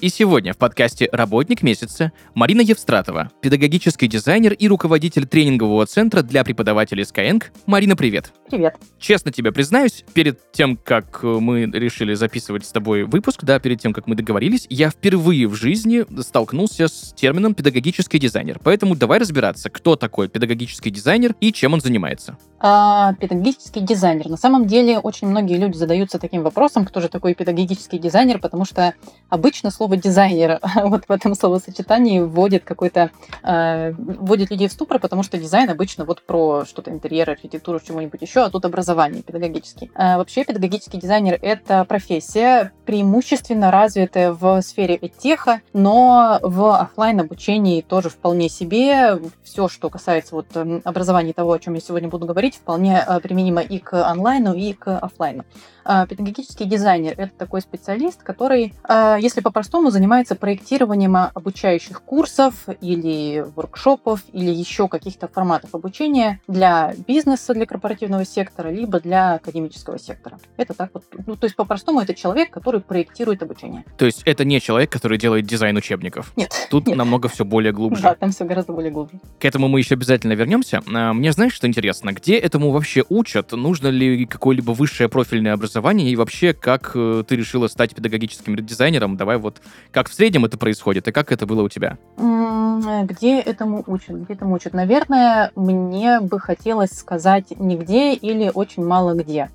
и сегодня в подкасте «Работник месяца» Марина Евстратова, педагогический дизайнер и руководитель тренингового центра для преподавателей Skyeng. Марина, привет. Привет. Честно тебе признаюсь, перед тем, как мы решили записывать с тобой выпуск, да, перед тем, как мы договорились, я впервые в жизни столкнулся с термином педагогический дизайнер. Поэтому давай разбираться, кто такой педагогический дизайнер и чем он занимается. А, педагогический дизайнер. На самом деле очень многие люди задаются таким вопросом, кто же такой педагогический дизайнер, потому что обычно слово дизайнер вот в этом словосочетании вводит какой-то э, вводит людей в ступор, потому что дизайн обычно вот про что-то интерьер, архитектуру, чего-нибудь еще, а тут образование педагогический. А, вообще педагогический дизайнер это профессия, преимущественно развитая в сфере этеха, но в офлайн обучении тоже вполне себе. Все, что касается вот образования того, о чем я сегодня буду говорить, вполне э, применимо и к онлайну, и к офлайну. А, педагогический дизайнер – это такой специалист, который, а, если по-простому, занимается проектированием обучающих курсов или воркшопов, или еще каких-то форматов обучения для бизнеса, для корпоративного сектора, либо для академического сектора. Это так вот. Ну, то есть, по-простому, это человек, который проектирует обучение. То есть, это не человек, который делает дизайн учебников? Нет. Тут нет. намного все более глубже. Да, там все гораздо более глубже. К этому мы еще обязательно вернемся. А, мне знаешь, что интересно? Где этому вообще учат? Нужно ли какое-либо высшее профильное образование? и вообще, как э, ты решила стать педагогическим дизайнером? Давай вот, как в среднем это происходит и как это было у тебя? Где этому учат? Где этому учат? Наверное, мне бы хотелось сказать нигде или очень мало где.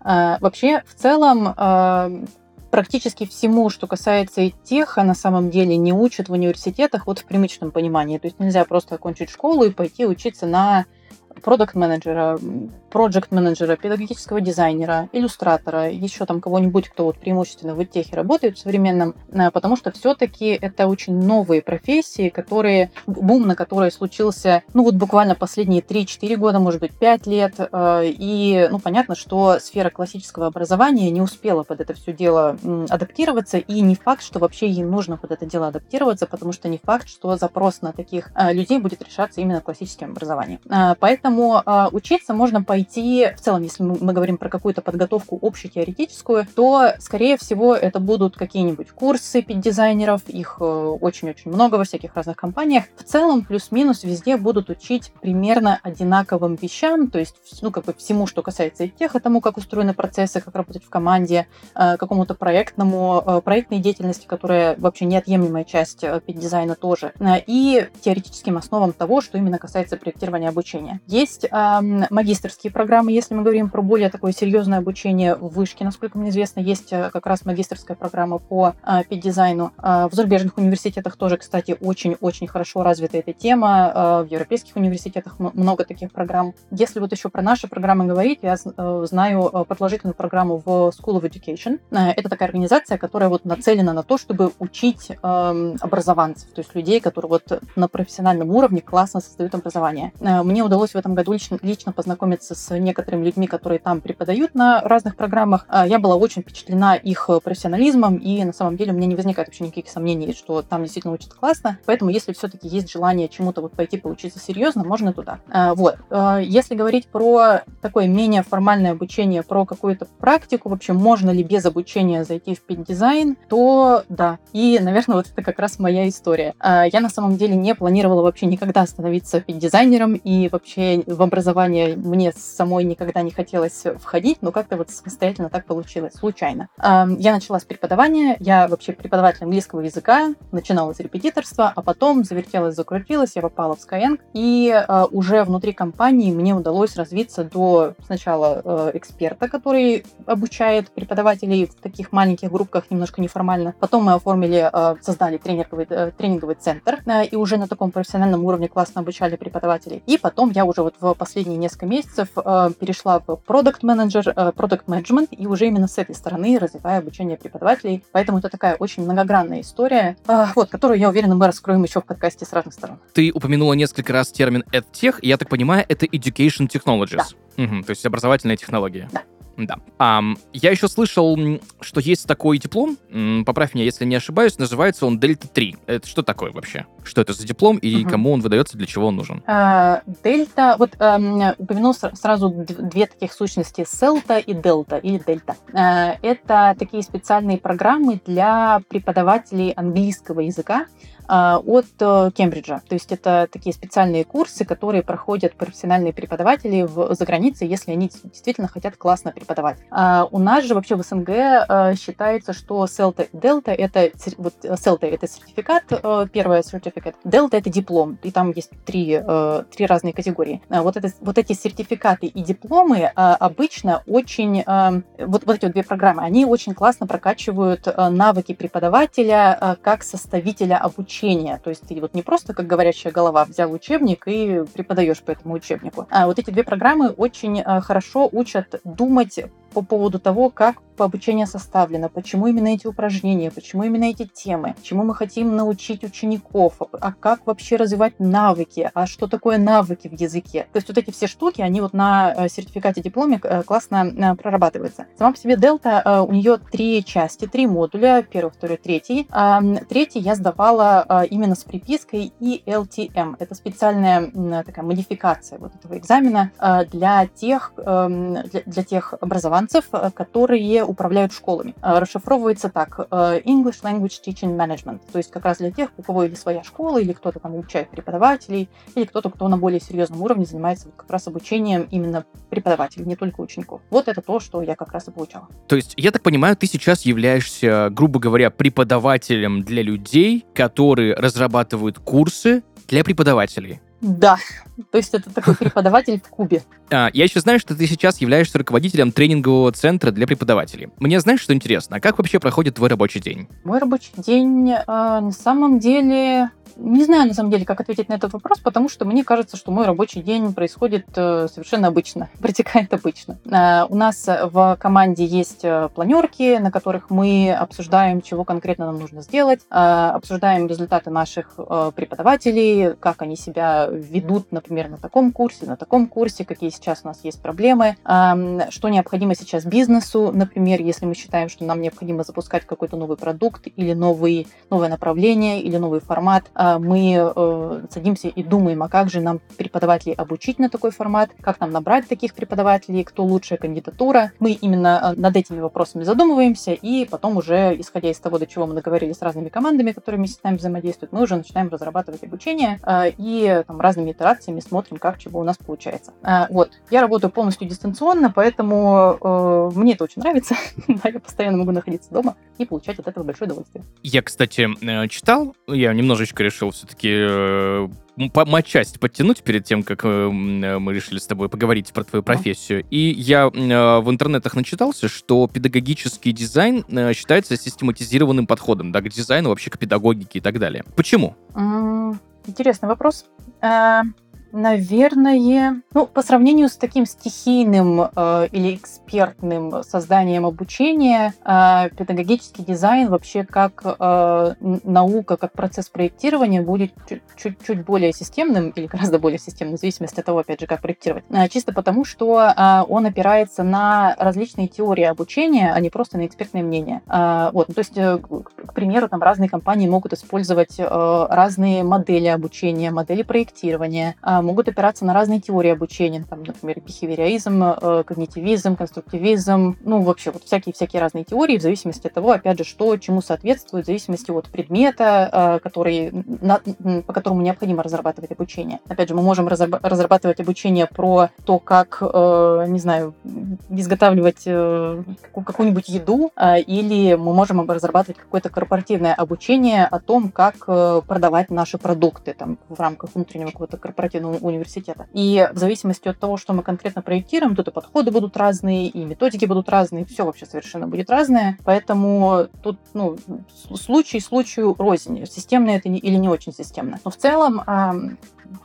А, вообще, в целом, а, практически всему, что касается теха, на самом деле не учат в университетах вот в примечном понимании. То есть нельзя просто окончить школу и пойти учиться на продукт-менеджера, проект-менеджера, педагогического дизайнера, иллюстратора, еще там кого-нибудь, кто вот преимущественно в техе работает в современном, э, потому что все-таки это очень новые профессии, которые, бум на которые случился, ну вот буквально последние 3-4 года, может быть, 5 лет, э, и, ну, понятно, что сфера классического образования не успела под это все дело адаптироваться, и не факт, что вообще ей нужно под это дело адаптироваться, потому что не факт, что запрос на таких э, людей будет решаться именно классическим образованием. Поэтому учиться можно пойти в целом, если мы говорим про какую-то подготовку общетеоретическую, то, скорее всего, это будут какие-нибудь курсы пид-дизайнеров, их э, очень-очень много во всяких разных компаниях. В целом, плюс-минус, везде будут учить примерно одинаковым вещам, то есть, ну, как бы всему, что касается тех, тому, как устроены процессы, как работать в команде, э, какому-то проектному, э, проектной деятельности, которая вообще неотъемлемая часть пид-дизайна тоже, и теоретическим основам того, что именно касается проектирования обучения. Есть магистрские программы, если мы говорим про более такое серьезное обучение в вышке, насколько мне известно, есть э, как раз магистрская программа по э, педдизайну. Э, в зарубежных университетах тоже, кстати, очень-очень хорошо развита эта тема. В европейских университетах много таких программ. Если вот еще про наши программы говорить, я знаю продолжительную программу в School of Education. Это такая организация, которая вот нацелена на то, чтобы учить эм, образованцев, то есть людей, которые вот на профессиональном уровне классно создают образование. Мне удалось в этом году лично, лично познакомиться с некоторыми людьми, которые там преподают на разных программах. А, я была очень впечатлена их профессионализмом, и на самом деле у меня не возникает вообще никаких сомнений, что там действительно учат классно. Поэтому, если все-таки есть желание чему-то вот пойти поучиться серьезно, можно туда. А, вот. А, если говорить про такое менее формальное обучение, про какую-то практику, вообще можно ли без обучения зайти в пид-дизайн, то да. И, наверное, вот это как раз моя история. Я на самом деле не планировала вообще никогда становиться пид-дизайнером, и вообще в образование мне самой никогда не хотелось входить, но как-то вот самостоятельно так получилось, случайно. Я начала с преподавания, я вообще преподаватель английского языка, начинала с репетиторства, а потом завертелась, закрутилась, я попала в Skyeng, и а, уже внутри компании мне удалось развиться до сначала э, эксперта, который обучает преподавателей в таких маленьких группках, немножко неформально. Потом мы оформили, э, создали тренинговый, э, тренинговый центр, и уже на таком профессиональном уровне классно обучали преподавателей. И потом я уже вот в последние несколько месяцев э, перешла в продукт менеджер, продукт менеджмент и уже именно с этой стороны развиваю обучение преподавателей. Поэтому это такая очень многогранная история, вот, которую, я уверена, мы раскроем еще в подкасте с разных сторон. Ты упомянула несколько раз термин EdTech, я так понимаю, это Education Technologies. Да. Угу, то есть образовательные технологии. Да. Да. Um, я еще слышал, что есть такой диплом, поправь меня, если не ошибаюсь, называется он Дельта 3. Это что такое вообще? Что это за диплом и угу. кому он выдается, для чего он нужен? А, дельта, вот эм, упомянул сразу две таких сущности, Селта и Дельта, или Дельта. Э, это такие специальные программы для преподавателей английского языка, а, от э, Кембриджа. То есть это такие специальные курсы, которые проходят профессиональные преподаватели в, за границей, если они действительно хотят классно преподавать. А у нас же вообще в СНГ э, считается, что CELTA и Delta это вот CELTA это сертификат, э, первое сертификат, Delta это диплом, и там есть три, три разные категории. Вот, это, вот эти сертификаты и дипломы обычно очень, вот, вот эти вот две программы, они очень классно прокачивают навыки преподавателя как составителя обучения. То есть ты вот не просто как говорящая голова взял учебник и преподаешь по этому учебнику. А вот эти две программы очень э, хорошо учат думать по поводу того, как обучение составлено, почему именно эти упражнения, почему именно эти темы, чему мы хотим научить учеников, а как вообще развивать навыки, а что такое навыки в языке. То есть вот эти все штуки, они вот на э, сертификате дипломе э, классно э, прорабатываются. Сама по себе Delta, у нее три части, три модуля, первый, второй, третий. Третий я сдавала именно с припиской и LTM. Это специальная такая модификация вот этого экзамена для тех, эм, для, для тех образований, иностранцев, э, которые управляют школами. Э, расшифровывается так. Э, English Language Teaching Management. То есть как раз для тех, у кого или своя школа, или кто-то там обучает преподавателей, или кто-то, кто на более серьезном уровне занимается как раз обучением именно преподавателей, не только учеников. Вот это то, что я как раз и получала. То есть, я так понимаю, ты сейчас являешься, грубо говоря, преподавателем для людей, которые разрабатывают курсы для преподавателей. Да, то есть это такой преподаватель в кубе. А, я еще знаю, что ты сейчас являешься руководителем тренингового центра для преподавателей. Мне знаешь, что интересно? А как вообще проходит твой рабочий день? Мой рабочий день э, на самом деле не знаю, на самом деле, как ответить на этот вопрос, потому что мне кажется, что мой рабочий день происходит э, совершенно обычно, протекает обычно. Э, у нас в команде есть э, планерки, на которых мы обсуждаем, чего конкретно нам нужно сделать, обсуждаем результаты наших преподавателей, как они себя ведут, например, на таком курсе, на таком курсе, какие сейчас у нас есть проблемы, что необходимо сейчас бизнесу, например, если мы считаем, что нам необходимо запускать какой-то новый продукт или новый, новое направление или новый формат, мы э, садимся и думаем, а как же нам преподавателей обучить на такой формат, как нам набрать таких преподавателей, кто лучшая кандидатура. Мы именно э, над этими вопросами задумываемся, и потом уже, исходя из того, до чего мы договорились с разными командами, которыми с нами взаимодействуют, мы уже начинаем разрабатывать обучение э, и там, разными итерациями смотрим, как чего у нас получается. Вот. Я работаю полностью дистанционно, поэтому э, мне это очень нравится. я постоянно могу находиться дома и получать от этого большое удовольствие. Я, кстати, читал, я немножечко решил решил все-таки э, матчасть подтянуть перед тем, как э, мы решили с тобой поговорить про твою профессию. И я э, в интернетах начитался, что педагогический дизайн считается систематизированным подходом да, к дизайну, вообще к педагогике и так далее. Почему? Интересный вопрос. Наверное, ну, по сравнению с таким стихийным э, или экспертным созданием обучения, э, педагогический дизайн вообще как э, наука, как процесс проектирования будет чуть-чуть более системным или гораздо более системным, в зависимости от того, опять же, как проектировать. Э, чисто потому, что э, он опирается на различные теории обучения, а не просто на экспертное мнение. Э, вот, ну, то есть, э, к примеру, там разные компании могут использовать э, разные модели обучения, модели проектирования, э, могут опираться на разные теории обучения, там, например, бихевиоризм, э, когнитивизм, конструктивизм, ну, вообще, вот всякие-всякие разные теории, в зависимости от того, опять же, что чему соответствует, в зависимости от предмета, э, который, на, по которому необходимо разрабатывать обучение. Опять же, мы можем разрабатывать обучение про то, как, э, не знаю, изготавливать какую-нибудь еду, или мы можем разрабатывать какое-то корпоративное обучение о том, как продавать наши продукты там, в рамках внутреннего какого-то корпоративного университета. И в зависимости от того, что мы конкретно проектируем, тут и подходы будут разные, и методики будут разные, все вообще совершенно будет разное. Поэтому тут ну, случай случаю рознь. Системно это или не очень системно. Но в целом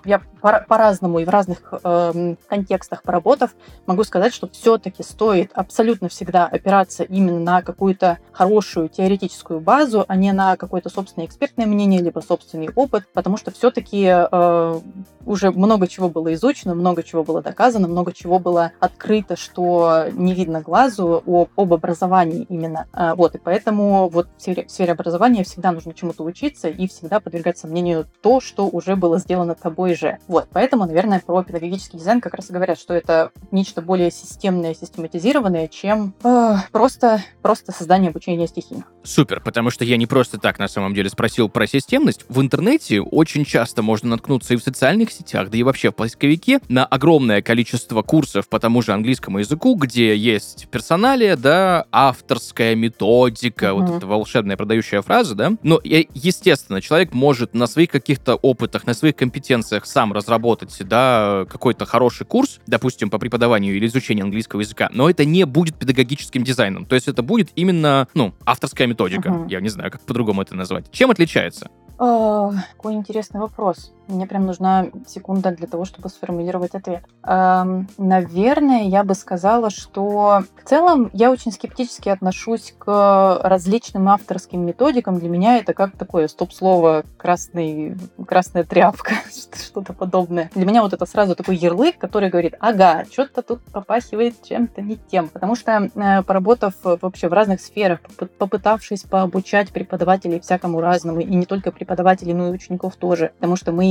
я по-разному и в разных э, контекстах поработав, могу сказать, что все-таки стоит абсолютно всегда опираться именно на какую-то хорошую теоретическую базу, а не на какое-то собственное экспертное мнение, либо собственный опыт, потому что все-таки э, уже много чего было изучено, много чего было доказано, много чего было открыто, что не видно глазу об, об образовании именно. А, вот, и поэтому вот в сфере, в сфере образования всегда нужно чему-то учиться и всегда подвергать сомнению то, что уже было сделано тобой же. Вот, поэтому, наверное, про педагогический дизайн как раз и говорят, что это нечто более системное, систематизированное, чем э, просто, просто создание обучения стихийно. Супер, потому что я не просто так на самом деле спросил про системность. В интернете очень часто можно наткнуться и в социальных сетях, да и вообще в поисковике на огромное количество курсов по тому же английскому языку, где есть персоналия, да, авторская методика, mm-hmm. вот эта волшебная продающая фраза, да. Но, естественно, человек может на своих каких-то опытах, на своих компетенциях сам разработать, да, какой-то хороший курс, допустим, по преподаванию или изучению английского языка, но это не будет педагогическим дизайном. То есть это будет именно, ну, авторская методика. Uh-huh. Я не знаю, как по-другому это назвать. Чем отличается? О, какой интересный вопрос. Мне прям нужна секунда для того, чтобы сформулировать ответ. Эм, наверное, я бы сказала, что в целом я очень скептически отношусь к различным авторским методикам. Для меня это как такое стоп-слово красный, красная тряпка, что-то подобное. Для меня вот это сразу такой ярлык, который говорит, ага, что-то тут попахивает чем-то не тем. Потому что э, поработав вообще в разных сферах, попытавшись пообучать преподавателей всякому разному, и не только преподавателей, но и учеников тоже, потому что мы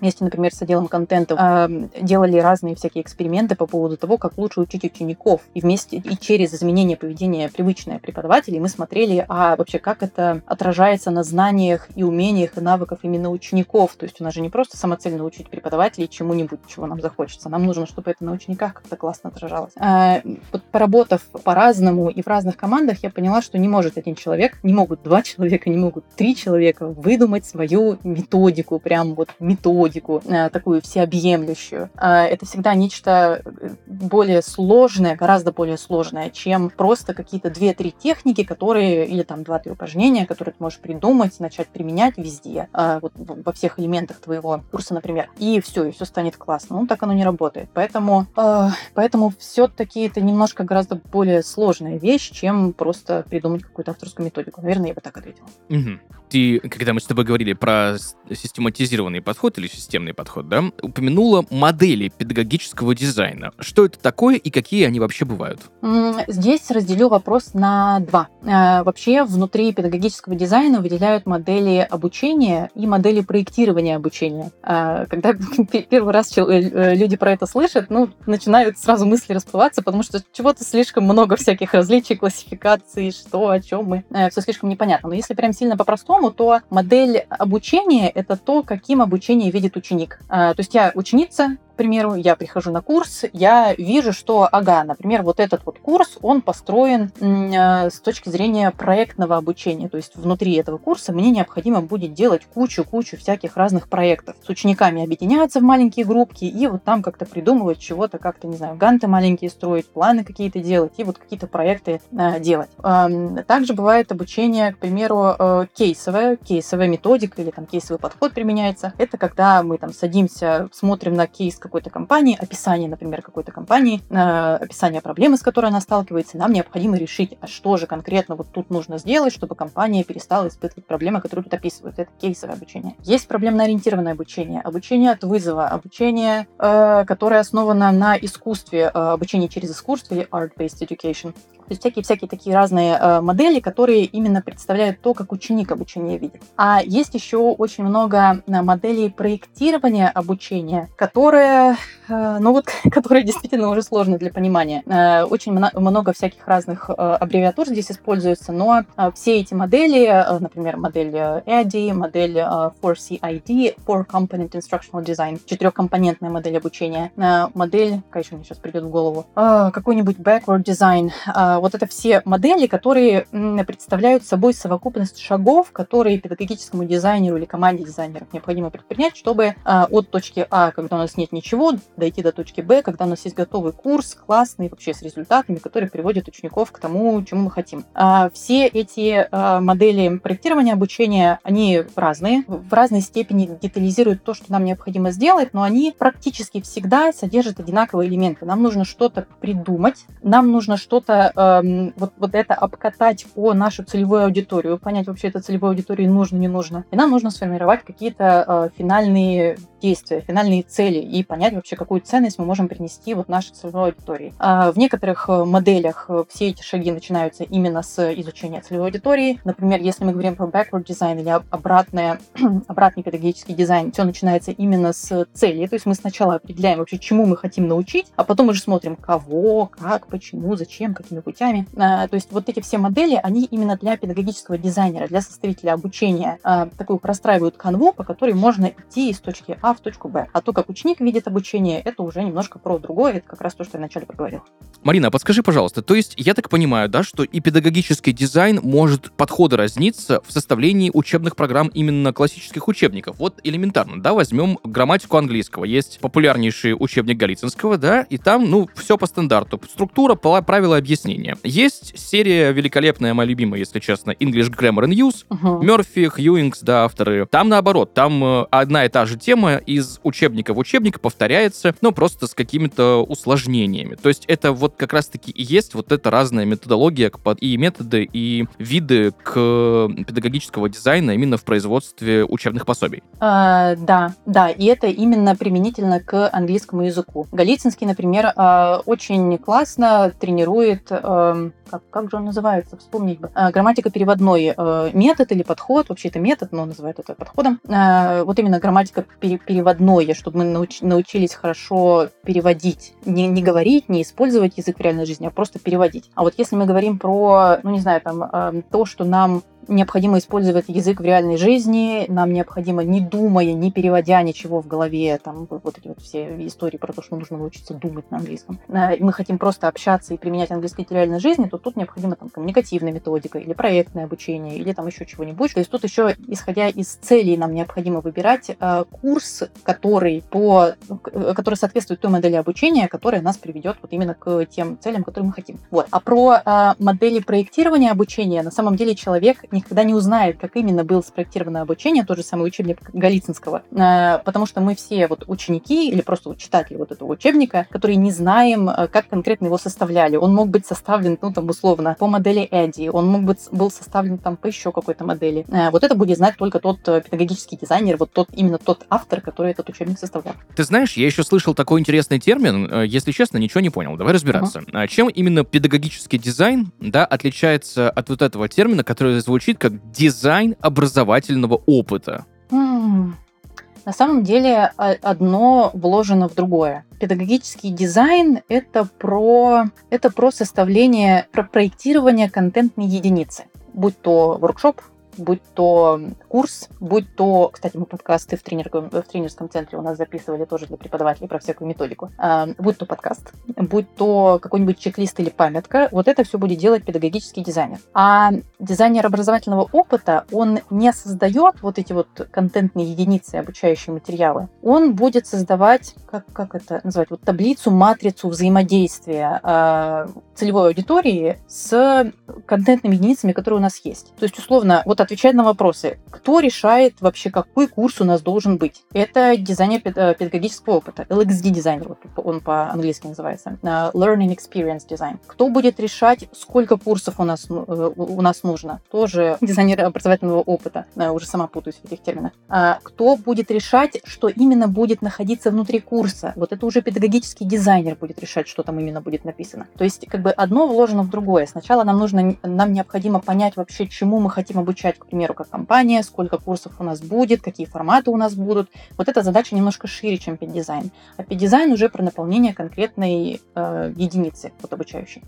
вместе, например, с отделом контента э, делали разные всякие эксперименты по поводу того, как лучше учить учеников. И вместе и через изменение поведения привычное преподавателей мы смотрели, а вообще как это отражается на знаниях и умениях и навыках именно учеников. То есть у нас же не просто самоцельно учить преподавателей чему-нибудь, чего нам захочется. Нам нужно, чтобы это на учениках как-то классно отражалось. Э, поработав по-разному и в разных командах, я поняла, что не может один человек, не могут два человека, не могут три человека выдумать свою методику, прям вот методику э, такую всеобъемлющую. Э, это всегда нечто э, более сложное, гораздо более сложное, чем просто какие-то две-три техники, которые, или там два-три упражнения, которые ты можешь придумать, начать применять везде, вот во всех элементах твоего курса, например, и все, и все станет классно. Ну, так оно не работает. Поэтому, поэтому все-таки это немножко гораздо более сложная вещь, чем просто придумать какую-то авторскую методику. Наверное, я бы так ответила. Угу. Ты, когда мы с тобой говорили про систематизированный подход или системный подход, да, упомянула модели педагогического дизайна. Что это такое и какие они вообще бывают? Здесь разделю вопрос на два. Э, вообще внутри педагогического дизайна выделяют модели обучения и модели проектирования обучения. Э, когда первый раз э, люди про это слышат, ну, начинают сразу мысли расплываться, потому что чего-то слишком много всяких различий, классификаций, что, о чем мы. Все слишком непонятно. Но если прям сильно по-простому, то модель обучения — это то, каким обучение видит ученик. То есть я ученица, примеру, я прихожу на курс, я вижу, что, ага, например, вот этот вот курс, он построен э, с точки зрения проектного обучения. То есть внутри этого курса мне необходимо будет делать кучу-кучу всяких разных проектов. С учениками объединяться в маленькие группки и вот там как-то придумывать чего-то, как-то, не знаю, ганты маленькие строить, планы какие-то делать и вот какие-то проекты э, делать. Также бывает обучение, к примеру, э, кейсовое, кейсовая методика или там кейсовый подход применяется. Это когда мы там садимся, смотрим на кейс какой-то компании, описание, например, какой-то компании, э, описание проблемы, с которой она сталкивается, нам необходимо решить, а что же конкретно вот тут нужно сделать, чтобы компания перестала испытывать проблемы, которые тут описывают. Это кейсовое обучение. Есть проблемно-ориентированное обучение, обучение от вызова, обучение, э, которое основано на искусстве, э, обучение через искусство или art-based education. То есть всякие-всякие такие разные э, модели, которые именно представляют то, как ученик обучение видит. А есть еще очень много э, моделей проектирования обучения, которые, э, ну вот, которые действительно уже сложны для понимания. Э, очень много всяких разных э, аббревиатур здесь используется, но э, все эти модели, э, например, модель EDI, модель э, 4CID, Four Component Instructional Design, четырехкомпонентная модель обучения, э, модель, какая еще мне сейчас придет в голову, э, какой-нибудь Backward Design, э, вот это все модели, которые представляют собой совокупность шагов, которые педагогическому дизайнеру или команде дизайнеров необходимо предпринять, чтобы от точки А, когда у нас нет ничего, дойти до точки Б, когда у нас есть готовый курс, классный, вообще с результатами, который приводит учеников к тому, чему мы хотим. Все эти модели проектирования обучения, они разные, в разной степени детализируют то, что нам необходимо сделать, но они практически всегда содержат одинаковые элементы. Нам нужно что-то придумать, нам нужно что-то эм, вот, вот это обкатать по нашу целевую аудиторию, понять вообще это целевой аудитории нужно, не нужно. И нам нужно сформировать какие-то э, финальные действия, финальные цели и понять вообще, какую ценность мы можем принести вот нашей целевой аудитории. А в некоторых э, моделях э, все эти шаги начинаются именно с изучения целевой аудитории. Например, если мы говорим про backward design или обратное, обратный педагогический дизайн, все начинается именно с цели. То есть мы сначала определяем вообще, чему мы хотим научить, а потом уже смотрим, кого, как, почему, зачем, какими путями. А, то есть вот эти все модели, они именно для педагогического дизайнера, для составителя обучения а, такую простраивают канву, по которой можно идти из точки А в точку Б. А то, как ученик видит обучение, это уже немножко про другое, это как раз то, что я вначале проговорил. Марина, а подскажи, пожалуйста, то есть я так понимаю, да, что и педагогический дизайн может подходы разниться в составлении учебных программ именно классических учебников. Вот элементарно, да, возьмем грамматику английского. Есть популярнейший учебник Голицынского, да, и там, ну, все по стандарту. Структура, правила объяснения. Есть серия великолепная, моя любимая, если честно, English Grammar and Use. Uh-huh. Мерфи, Хьюингс, да, авторы. Там наоборот, там э, одна и та же тема из учебника в учебник повторяется, но просто с какими-то усложнениями. То есть это вот как раз-таки и есть вот эта разная методология и методы, и виды к педагогического дизайна именно в производстве учебных пособий. А, да, да, и это именно применительно к английскому языку. Голицынский, например, а, очень классно тренирует, а, как, как же он называется, вспомнить бы, а, грамматика переводной а, метод или подход, вообще это метод, но называют это подходом. Вот именно грамматика пере переводное, чтобы мы науч научились хорошо переводить, не, не говорить, не использовать язык в реальной жизни, а просто переводить. А вот если мы говорим про, ну не знаю, там, э, то, что нам необходимо использовать язык в реальной жизни, нам необходимо, не думая, не переводя ничего в голове, там вот эти вот все истории про то, что нужно научиться думать на английском. Э, мы хотим просто общаться и применять английский в реальной жизни, то тут необходима там коммуникативная методика или проектное обучение, или там еще чего-нибудь. То есть тут еще, исходя из целей, нам необходимо выбирать э, курс, который по, э, который соответствует той модели обучения, которая нас приведет вот именно к тем целям, которые мы хотим. Вот. А про модели проектирования обучения на самом деле человек никогда не узнает, как именно было спроектировано обучение, тот же самый учебник Голицынского, э, потому что мы все вот ученики или просто читатели вот этого учебника, которые не знаем, э, как конкретно его составляли. Он мог быть составлен, ну, там, условно, по модели Эдди, он мог быть был составлен там по еще какой-то модели. Э, вот это будет знать только тот педагогический дизайнер, вот тот, именно тот автор, который этот учебник составлял. Ты знаешь, я еще слышал такой интересный термин, если честно, ничего не понял. Давай разбираться. Uh-huh. Чем именно педагогический дизайн, да, отличается от вот этого термина, который звучит звучит как дизайн образовательного опыта. На самом деле одно вложено в другое. Педагогический дизайн это про, это про составление, про проектирование контентной единицы. Будь то воркшоп, будь то курс, будь то, кстати, мы подкасты в, тренерском, в тренерском центре у нас записывали тоже для преподавателей про всякую методику, а, будь то подкаст, будь то какой-нибудь чек-лист или памятка, вот это все будет делать педагогический дизайнер. А дизайнер образовательного опыта, он не создает вот эти вот контентные единицы, обучающие материалы, он будет создавать, как, как это назвать, вот таблицу, матрицу взаимодействия э, целевой аудитории с контентными единицами, которые у нас есть. То есть, условно, вот отвечая на вопросы, кто решает вообще, какой курс у нас должен быть? Это дизайнер э, педагогического опыта, LXD-дизайнер, он по-английски называется, э, Learning Experience Design. Кто будет решать, сколько курсов у нас, э, у нас нужно? Тоже дизайнер образовательного опыта, уже сама путаюсь в этих терминах. А кто будет решать, что именно будет находиться внутри курса? Вот это уже педагогический дизайнер будет решать, что там именно будет написано. То есть, как бы одно вложено в другое. Сначала нам нужно, нам необходимо понять вообще, чему мы хотим обучать, к примеру, как компания, сколько курсов у нас будет, какие форматы у нас будут. Вот эта задача немножко шире, чем педдизайн. А педдизайн уже про наполнение конкретной э, единицы вот обучающей.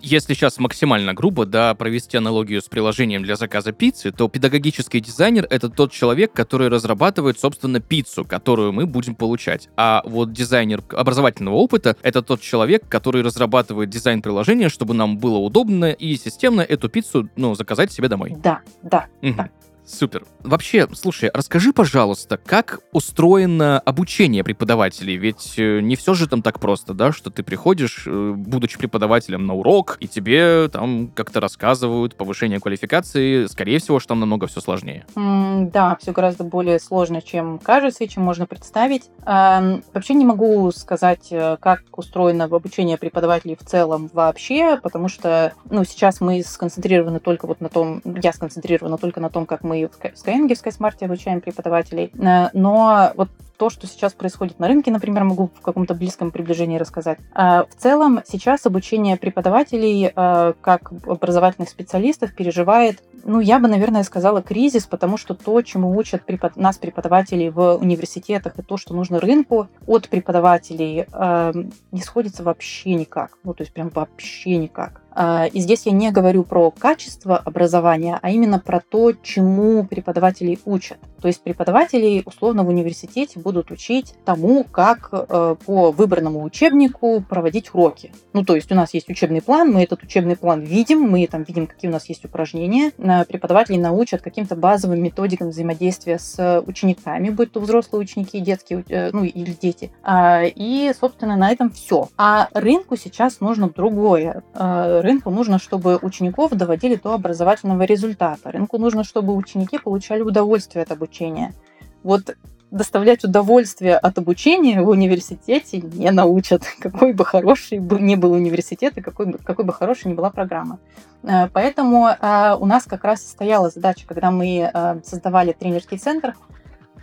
Если сейчас максимально грубо, да, провести аналогию с приложением для заказа пиццы, то педагогический дизайнер — это тот человек, который разрабатывает, собственно, пиццу, которую мы будем получать. А вот дизайнер образовательного опыта — это тот человек, который разрабатывает дизайн приложения, чтобы нам было удобно и системно эту пиццу, ну, заказать себе домой. Да, да. Мгм. Супер. Вообще, слушай, расскажи, пожалуйста, как устроено обучение преподавателей? Ведь э, не все же там так просто, да, что ты приходишь, э, будучи преподавателем на урок, и тебе там как-то рассказывают повышение квалификации. Скорее всего, что там намного все сложнее. М, Да, все гораздо более сложно, чем кажется и чем можно представить. Ам, Вообще не могу сказать, э, как устроено обучение преподавателей в целом вообще, потому что ну, сейчас мы сконцентрированы только вот на том, я сконцентрирована только на том, как мы Ска- в в SkySmart обучаем преподавателей. Э, Но вот то, что сейчас происходит на рынке, например, могу в каком-то близком приближении рассказать. А, В целом сейчас обучение преподавателей э, как образовательных специалистов переживает, ну, я бы, наверное, сказала кризис, потому что то, чему учат препод- нас преподаватели в университетах, и то, что нужно рынку от преподавателей, э, не сходится вообще никак. Ну, то есть прям вообще никак. А, И здесь я не говорю про качество образования, а именно про то, чему преподавателей учат. То есть преподавателей условно в университете будут учить тому, как э, по выбранному учебнику проводить уроки. Ну, то есть у нас есть учебный план, мы этот учебный план видим, мы там видим, какие у нас есть упражнения. Э, Преподаватели научат каким-то базовым методикам взаимодействия с учениками, будь то взрослые ученики, детские, э, ну или дети. А, И, собственно, на этом все. А рынку сейчас нужно другое. Э, Рынку нужно, чтобы учеников доводили до образовательного результата. Рынку нужно, чтобы ученики получали удовольствие от обучения. Вот доставлять удовольствие от обучения в университете не научат, какой бы хороший ни был университет и какой бы, какой бы хорошей ни была программа. Э, Поэтому э, у нас как раз стояла задача, когда мы э, создавали тренерский центр,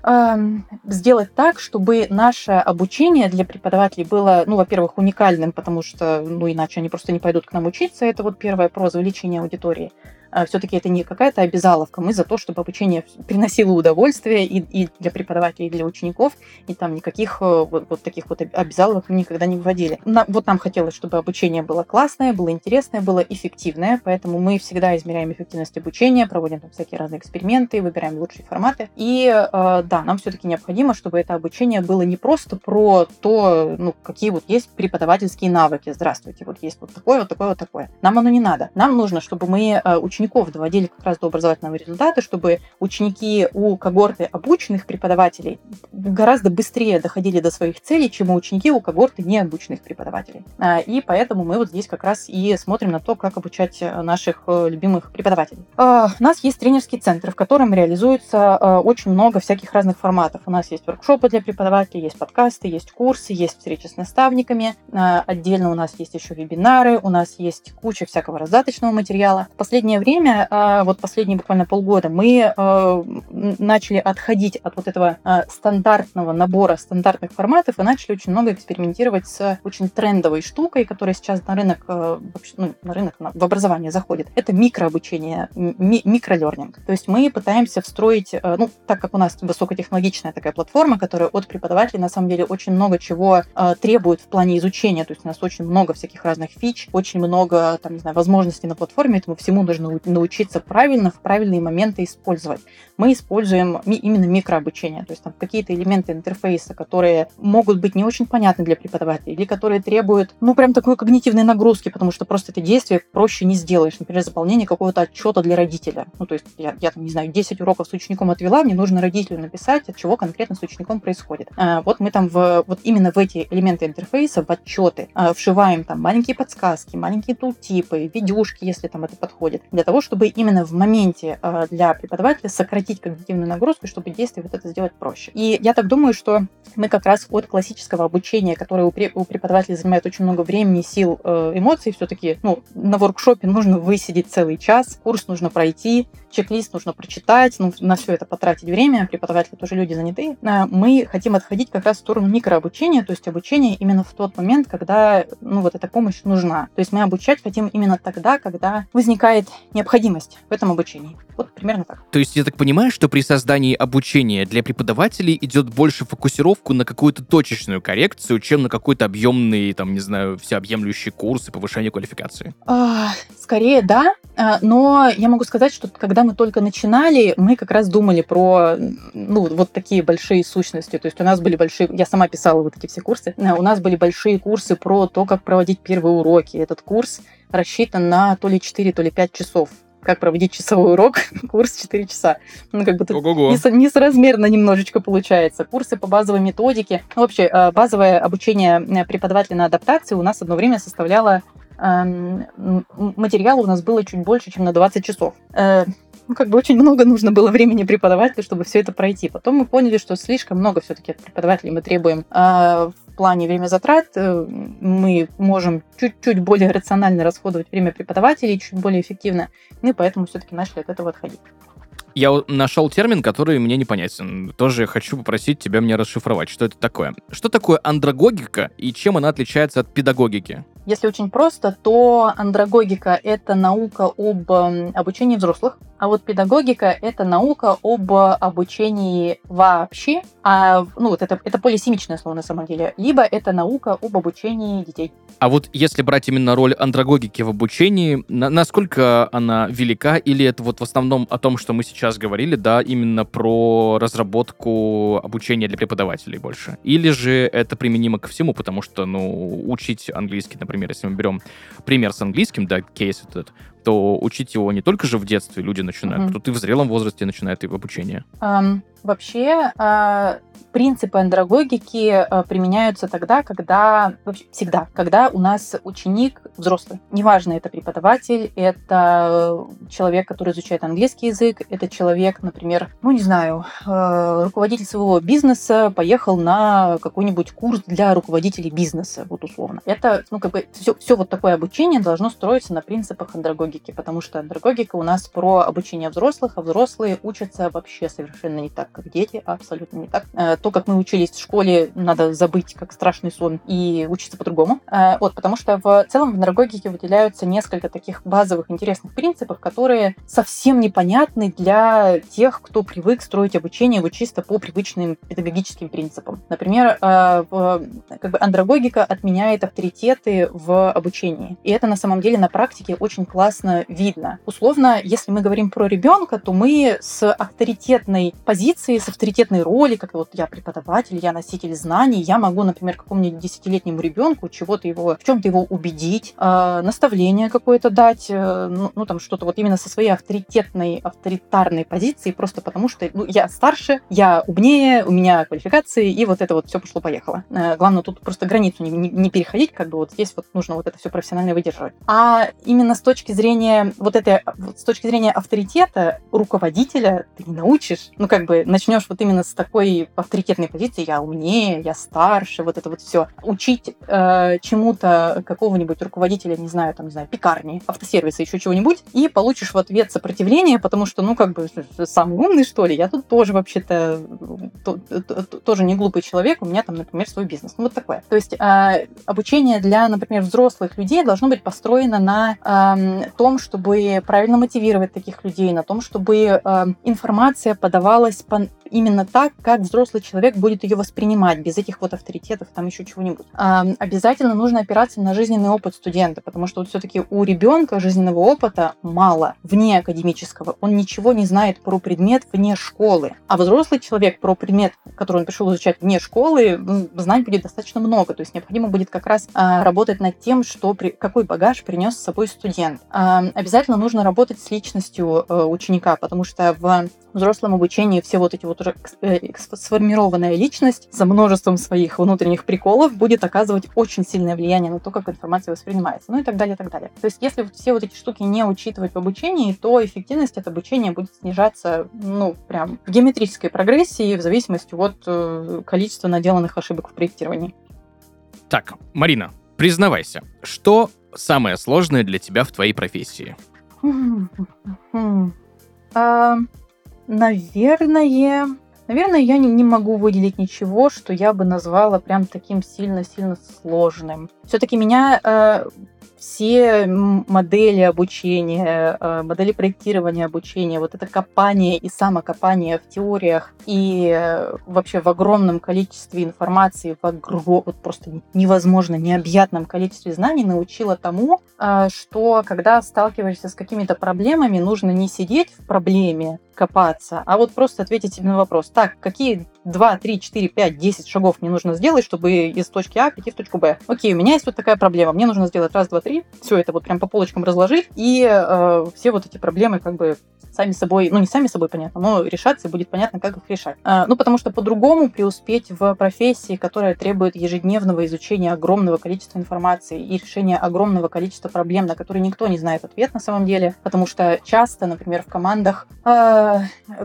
эм, сделать так, чтобы наше обучение для преподавателей было, ну, во-первых, уникальным, потому что, ну, иначе они просто не пойдут к нам учиться. Это вот первое про завеличение аудитории. Все-таки это не какая-то обязаловка. Мы за то, чтобы обучение приносило удовольствие и, и для преподавателей, и для учеников, и там никаких э, вот, вот таких вот обязаловок мы никогда не вводили. Нам- вот нам хотелось, чтобы обучение было классное, было интересное, было эффективное, поэтому мы всегда измеряем эффективность обучения, проводим там всякие разные эксперименты, выбираем лучшие форматы. И э, да, нам все-таки необходимо, чтобы это обучение было не просто про то, ну, какие вот есть преподавательские навыки. Здравствуйте, вот есть вот такое, вот такое, вот такое. Нам оно не надо. Нам нужно, чтобы мы э, учеников доводили как раз до образовательного результата, чтобы ученики у когорты обученных преподавателей гораздо быстрее доходили до своих целей, чем у ученики у когорты необученных преподавателей. А, И поэтому мы вот здесь как раз и смотрим на то, как обучать э, наших э, любимых преподавателей. А, У нас есть тренерский центр, в котором реализуется э, очень много всяких разных форматов. У нас есть воркшопы для преподавателей, есть подкасты, есть курсы, есть встречи с наставниками. А, Отдельно у нас есть еще вебинары, у нас есть куча всякого раздаточного материала. В последнее время, а, вот последние буквально полгода, мы э, начали отходить от вот этого а, стандартного набора стандартных форматов и начали очень много экспериментировать с очень трендовой штукой, которая сейчас на рынок, э, ну, на рынок, в образование заходит. Это микрообучение, ми- микролернинг. То есть мы пытаемся встроить, э, ну, так как у нас высокотехнологичная такая платформа, которая от преподавателей на самом деле очень много чего требует в плане изучения. То есть у нас очень много всяких разных фич, очень много, там, не знаю, возможностей на платформе, этому всему нужно научиться правильно, в правильные моменты использовать. Мы используем именно микрообучение, то есть там какие-то элементы интерфейса, которые могут быть не очень понятны для преподавателей, или которые требуют, ну, прям такой когнитивной нагрузки, потому что просто это действие проще не сделаешь. Например, заполнение какого-то отчета для родителя. Ну, то есть я, я там, не знаю, 10 уроков с учеником отвела, мне нужно родителю написать, от чего конкретно с учеником происходит. А, Вот мы там в, вот именно в эти элементы интерфейса, в отчеты, а, вшиваем там маленькие подсказки, маленькие тултипы, видюшки, если там это подходит, для того, чтобы именно в моменте а, для преподавателя сократить когнитивную нагрузку, чтобы действие вот это сделать проще. И я так думаю, что мы как раз от классического обучения, которое у, пре- у преподавателя занимает очень много времени, сил, э, эмоций, все-таки, ну, на воркшопе нужно высидеть целый час, курс нужно пройти, чек-лист нужно прочитать, ну, на все это потратить время, преподаватели тоже люди заняты. А, Мы хотим отходить как раз в сторону микрообучения, то есть обучение именно в тот момент, когда, ну, вот эта помощь нужна. То есть мы обучать хотим именно тогда, когда возникает необходимость в этом обучении. Вот примерно так. То есть я так понимаю, что при создании обучения для преподавателей идет больше фокусировку на какую-то точечную коррекцию, чем на какой-то объемный, там, не знаю, всеобъемлющий курс и повышение квалификации? А, скорее, да. А, но я могу сказать, что когда мы только начинали, мы как раз думали про ну, вот такие большие сущности. То есть у нас были большие... Я сама писала вот эти все курсы. У нас были большие курсы про то, как проводить первые уроки. Этот курс рассчитан на то ли 4, то ли 5 часов как проводить часовой урок, курс 4 часа. Ну, как бы тут нес, несоразмерно немножечко получается. Курсы по базовой методике. Ну, вообще, э, базовое обучение э, преподавателя на адаптации у нас одно время составляло эм, материала у нас было чуть больше, чем на 20 часов. Ну, как бы очень много нужно было времени преподавателю, чтобы все это пройти. Потом мы поняли, что слишком много все-таки от преподавателей мы требуем э, в плане время затрат. Э, мы можем чуть-чуть более рационально расходовать время преподавателей, чуть более эффективно, ну и поэтому все-таки начали от этого отходить. Я нашел термин, который мне непонятен. Тоже хочу попросить тебя мне расшифровать, что это такое. Что такое андрогогика и чем она отличается от педагогики? Если очень просто, то андрогогика – это наука об эм, обучении взрослых, а вот педагогика – это наука об обучении вообще, а, ну, вот это, это полисемичное слово на самом деле, либо это наука об обучении детей. А вот если брать именно роль андрогогики в обучении, на, насколько она велика, или это вот в основном о том, что мы сейчас говорили, да, именно про разработку обучения для преподавателей больше? Или же это применимо ко всему, потому что, ну, учить английский, например, например, если мы берем пример с английским, да, кейс этот, то учить его не только же в детстве люди начинают, mm-hmm. кто-то и в зрелом возрасте начинает и в обучении. Um, вообще, uh, принципы андрогогики uh, применяются тогда, когда, вообще всегда, когда у нас ученик взрослый. Неважно, это преподаватель, это человек, который изучает английский язык, это человек, например, ну не знаю, uh, руководитель своего бизнеса поехал на какой-нибудь курс для руководителей бизнеса, вот условно. Это, ну как бы, все, все вот такое обучение должно строиться на принципах андрогогики андрогогики, потому что андрогогика у нас про обучение взрослых, а взрослые учатся вообще совершенно не так, как дети, абсолютно не так. Э, то, как мы учились в школе, надо забыть как страшный сон и учиться по-другому. Э, вот, потому что в целом в андрогогике выделяются несколько таких базовых интересных принципов, которые совсем непонятны для тех, кто привык строить обучение вот чисто по привычным педагогическим принципам. Например, э, как бы андрогогика отменяет авторитеты в обучении. И это на самом деле на практике очень классно прекрасно видно. Условно, если мы говорим про ребенка, то мы с авторитетной позиции, с авторитетной роли, как вот я преподаватель, я носитель знаний, я могу, например, какому-нибудь десятилетнему ребенку чего-то его, в чем-то его убедить, э, наставление какое-то дать, э, ну, ну там что-то вот именно со своей авторитетной, авторитарной позиции, просто потому что ну, я старше, я умнее, у меня квалификации, и вот это вот все пошло-поехало. Э, главное тут просто границу не, не, не переходить, как бы вот здесь вот нужно вот это все профессионально выдерживать. А именно с точки зрения зрения вот этой, с точки зрения авторитета руководителя ты не научишь. Ну, как бы начнешь вот именно с такой авторитетной позиции, я умнее, я старше, вот это вот все. Учить э, чему-то какого-нибудь руководителя, не знаю, там, не знаю, пекарни, автосервиса, еще чего-нибудь, и получишь в ответ сопротивление, потому что, ну, как бы, самый умный, что ли, я тут тоже вообще-то то, то, тоже не глупый человек, у меня там, например, свой бизнес. Ну, вот такое. То есть э, обучение для, например, взрослых людей должно быть построено на э, том, чтобы правильно мотивировать таких людей, на том, чтобы э, информация подавалась по, именно так, как взрослый человек будет ее воспринимать, без этих вот авторитетов, там еще чего-нибудь. Э, обязательно нужно опираться на жизненный опыт студента, потому что вот все-таки у ребенка жизненного опыта мало, вне академического. Он ничего не знает про предмет вне школы. А взрослый человек про предмет, который он пришел изучать вне школы, знать будет достаточно много. То есть необходимо будет как раз э, работать над тем, что при, какой багаж принес с собой студент. Э, обязательно нужно работать с личностью э, ученика, потому что в взрослом обучении все вот эти вот э, сформированная личность за множеством своих внутренних приколов будет оказывать очень сильное влияние на то, как информация воспринимается, ну и так далее, и так далее. То есть если все вот эти штуки не учитывать в обучении, то эффективность от обучения будет снижаться, ну, прям в геометрической прогрессии в зависимости от э, количества наделанных ошибок в проектировании. Так, Марина, признавайся, что самое сложное для тебя в твоей профессии? А, наверное, наверное, я не, не могу выделить ничего, что я бы назвала прям таким сильно-сильно сложным. Все-таки меня э, все модели обучения, э, модели проектирования обучения, вот это копание и самокопание в теориях и э, вообще в огромном количестве информации, в огром... вот просто невозможно, необъятном количестве знаний научила тому, э, что когда сталкиваешься с какими-то проблемами, нужно не сидеть в проблеме, копаться, а вот просто ответить себе на вопрос. Так, какие 2, 3, 4, 5, 10 шагов мне нужно сделать, чтобы из точки А прийти в точку Б? Окей, у меня есть вот такая проблема. Мне нужно сделать раз, два, три, все это вот прям по полочкам разложить, и э, все вот эти проблемы как бы сами собой, ну не сами собой понятно, но решаться будет понятно, как их решать. А, ну потому что по-другому преуспеть в профессии, которая требует ежедневного изучения огромного количества информации и решения огромного количества проблем, на которые никто не знает ответ на самом деле, потому что часто, например, в командах э,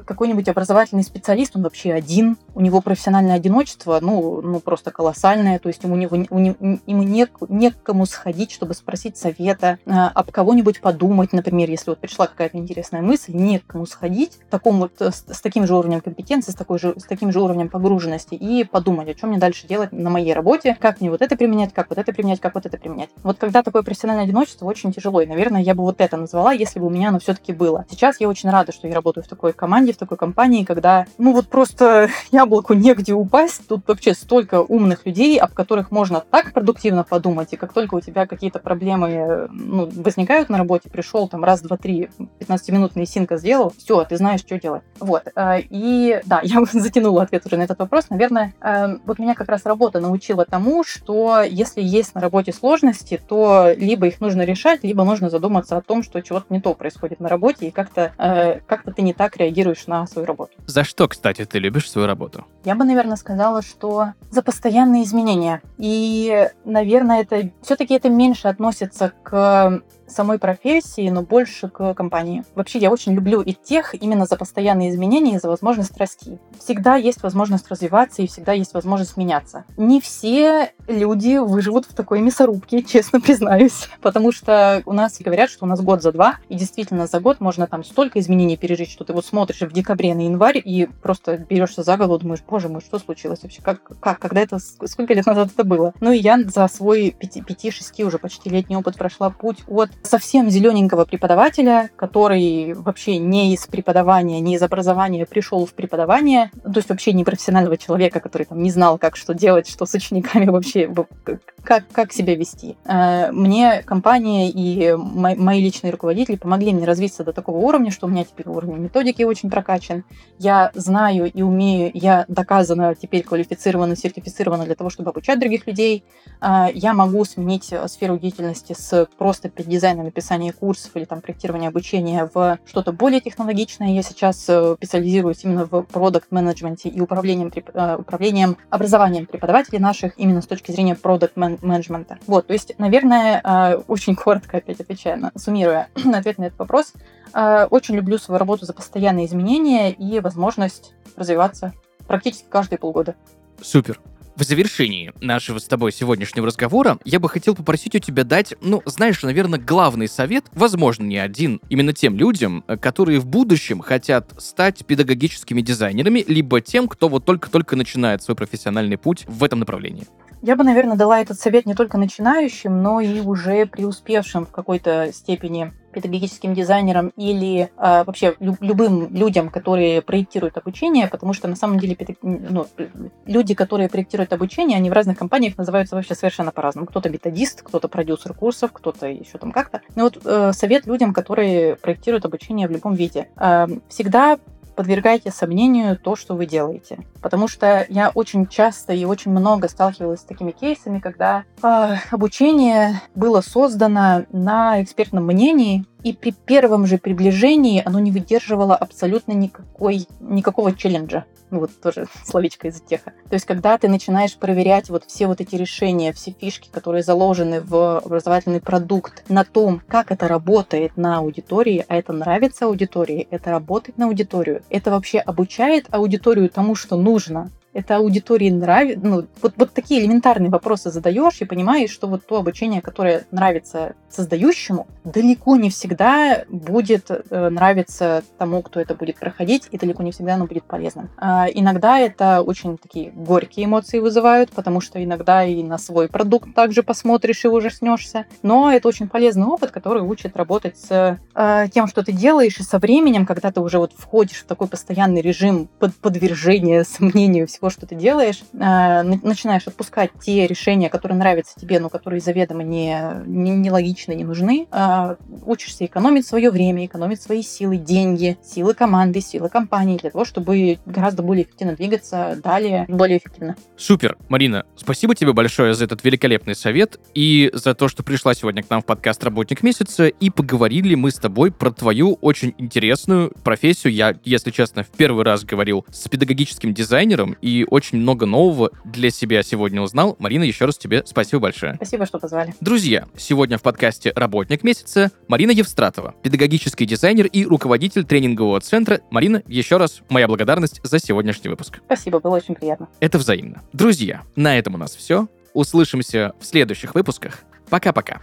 какой-нибудь образовательный специалист, он вообще один, у него профессиональное одиночество, ну, ну просто колоссальное, то есть ему, не, у него, ему не, не к кому сходить, чтобы спросить совета, э, об кого-нибудь подумать, например, если вот пришла какая-то интересная мысль, не к кому сходить, в таком вот, э, с, с таким же уровнем компетенции, с, такой же, с таким же уровнем погруженности и подумать, о чем мне дальше делать на моей работе, как мне вот это применять, как вот это применять, как вот это применять. Вот когда такое профессиональное одиночество, очень тяжело, и, наверное, я бы вот это назвала, если бы у меня оно все-таки было. Сейчас я очень рада, что я работаю в такой команде, в такой компании, когда, ну вот просто яблоку негде упасть, тут вообще столько умных людей, об которых можно так продуктивно подумать, и как только у тебя какие-то проблемы э, ну, возникают на работе, пришел там раз, два, три, 15-минутный синк быстренько сделал, все, ты знаешь, что делать. Вот. Э, и да, я затянула ответ уже на этот вопрос. Наверное, эм, вот меня как раз работа научила тому, что если есть на работе сложности, то либо их нужно решать, либо нужно задуматься о том, что чего-то не то происходит на работе, и как-то э, как ты не так реагируешь на свою работу. За что, кстати, ты любишь свою работу? Я бы, наверное, сказала, что за постоянные изменения. И, наверное, это все-таки это меньше относится к самой профессии, но больше к компании. Вообще, я очень люблю и тех именно за постоянные изменения и за возможность расти. Всегда есть возможность развиваться и всегда есть возможность меняться. Не все люди выживут в такой мясорубке, честно признаюсь. Потому что у нас говорят, что у нас год за два, и действительно за год можно там столько изменений пережить, что ты вот смотришь в декабре на январь и просто берешься за голову, думаешь, боже мой, что случилось вообще? Как, как, когда это, сколько лет назад это было? Ну и я за свой 5-6 уже почти летний опыт прошла путь от совсем зелененького преподавателя, который вообще не из преподавания, не из образования пришел в преподавание, то есть вообще не профессионального человека, который там не знал, как что делать, что с учениками вообще, как, как себя вести. Э, мне компания и мои личные руководители помогли мне развиться до такого уровня, что у меня теперь уровень методики очень прокачан. Я знаю и умею, я доказана теперь квалифицирована, сертифицирована для того, чтобы обучать других людей. Э, я могу сменить сферу деятельности с просто дизайна на написание курсов или там проектирование обучения в что-то более технологичное. Я сейчас э, специализируюсь именно в продукт менеджменте и управлением, э, управлением образованием преподавателей наших именно с точки зрения продукт менеджмента. Вот, то есть, наверное, э, очень коротко опять отвечая, на, суммируя ответ на этот вопрос, очень люблю свою работу за постоянные изменения и возможность развиваться практически каждые полгода. Супер. В завершении нашего с тобой сегодняшнего разговора я бы хотел попросить у тебя дать, ну, знаешь, наверное, главный совет, возможно, не один, именно тем людям, э, которые в будущем хотят стать педагогическими дизайнерами, либо тем, кто вот только-только начинает свой профессиональный путь в этом направлении. Я бы, наверное, дала этот совет не только начинающим, но и уже преуспевшим в какой-то степени педагогическим дизайнерам или э, вообще лю- любым людям, которые проектируют обучение, потому что на самом деле ну, люди, которые проектируют обучение, они в разных компаниях называются вообще совершенно по-разному. Кто-то методист, кто-то продюсер курсов, кто-то еще там как-то. Но вот э, совет людям, которые проектируют обучение в любом виде. Э, всегда подвергайте сомнению то, что вы делаете. Потому что я очень часто и очень много сталкивалась с такими кейсами, когда э, обучение было создано на экспертном мнении, и при первом же приближении оно не выдерживало абсолютно никакой, никакого челленджа. Ну вот тоже словечко из теха. То есть, когда ты начинаешь проверять вот все вот эти решения, все фишки, которые заложены в образовательный продукт, на том, как это работает на аудитории, а это нравится аудитории, это работает на аудиторию, это вообще обучает аудиторию тому, что нужно, это аудитории нравится, ну, вот, вот такие элементарные вопросы задаешь и понимаешь, что вот то обучение, которое нравится создающему, далеко не всегда будет э, нравиться тому, кто это будет проходить, и далеко не всегда оно будет полезным. А, иногда это очень такие горькие эмоции вызывают, потому что иногда и на свой продукт также посмотришь и ужаснешься. Но это очень полезный опыт, который учит работать с э, тем, что ты делаешь, и со временем, когда ты уже вот входишь в такой постоянный режим под подвержения сомнению всего, что ты делаешь, э, начинаешь отпускать те решения, которые нравятся тебе, но которые заведомо не, не, не логичны, не нужны, э, учишься экономить свое время, экономить свои силы, деньги, силы команды, силы компании для того, чтобы гораздо более эффективно двигаться далее, более эффективно. Супер, Марина, спасибо тебе большое за этот великолепный совет и за то, что пришла сегодня к нам в подкаст «Работник месяца» и поговорили мы с тобой про твою очень интересную профессию. Я, если честно, в первый раз говорил с педагогическим дизайнером и очень много нового для себя сегодня узнал. Марина, еще раз тебе спасибо большое. Спасибо, что позвали. Друзья, сегодня в подкасте «Работник месяца» Марина Евстратова, педагогический дизайнер и руководитель тренингового центра. Марина, еще раз моя благодарность за сегодняшний выпуск. Спасибо, было очень приятно. Это взаимно. Друзья, на этом у нас все. Услышимся в следующих выпусках. Пока-пока.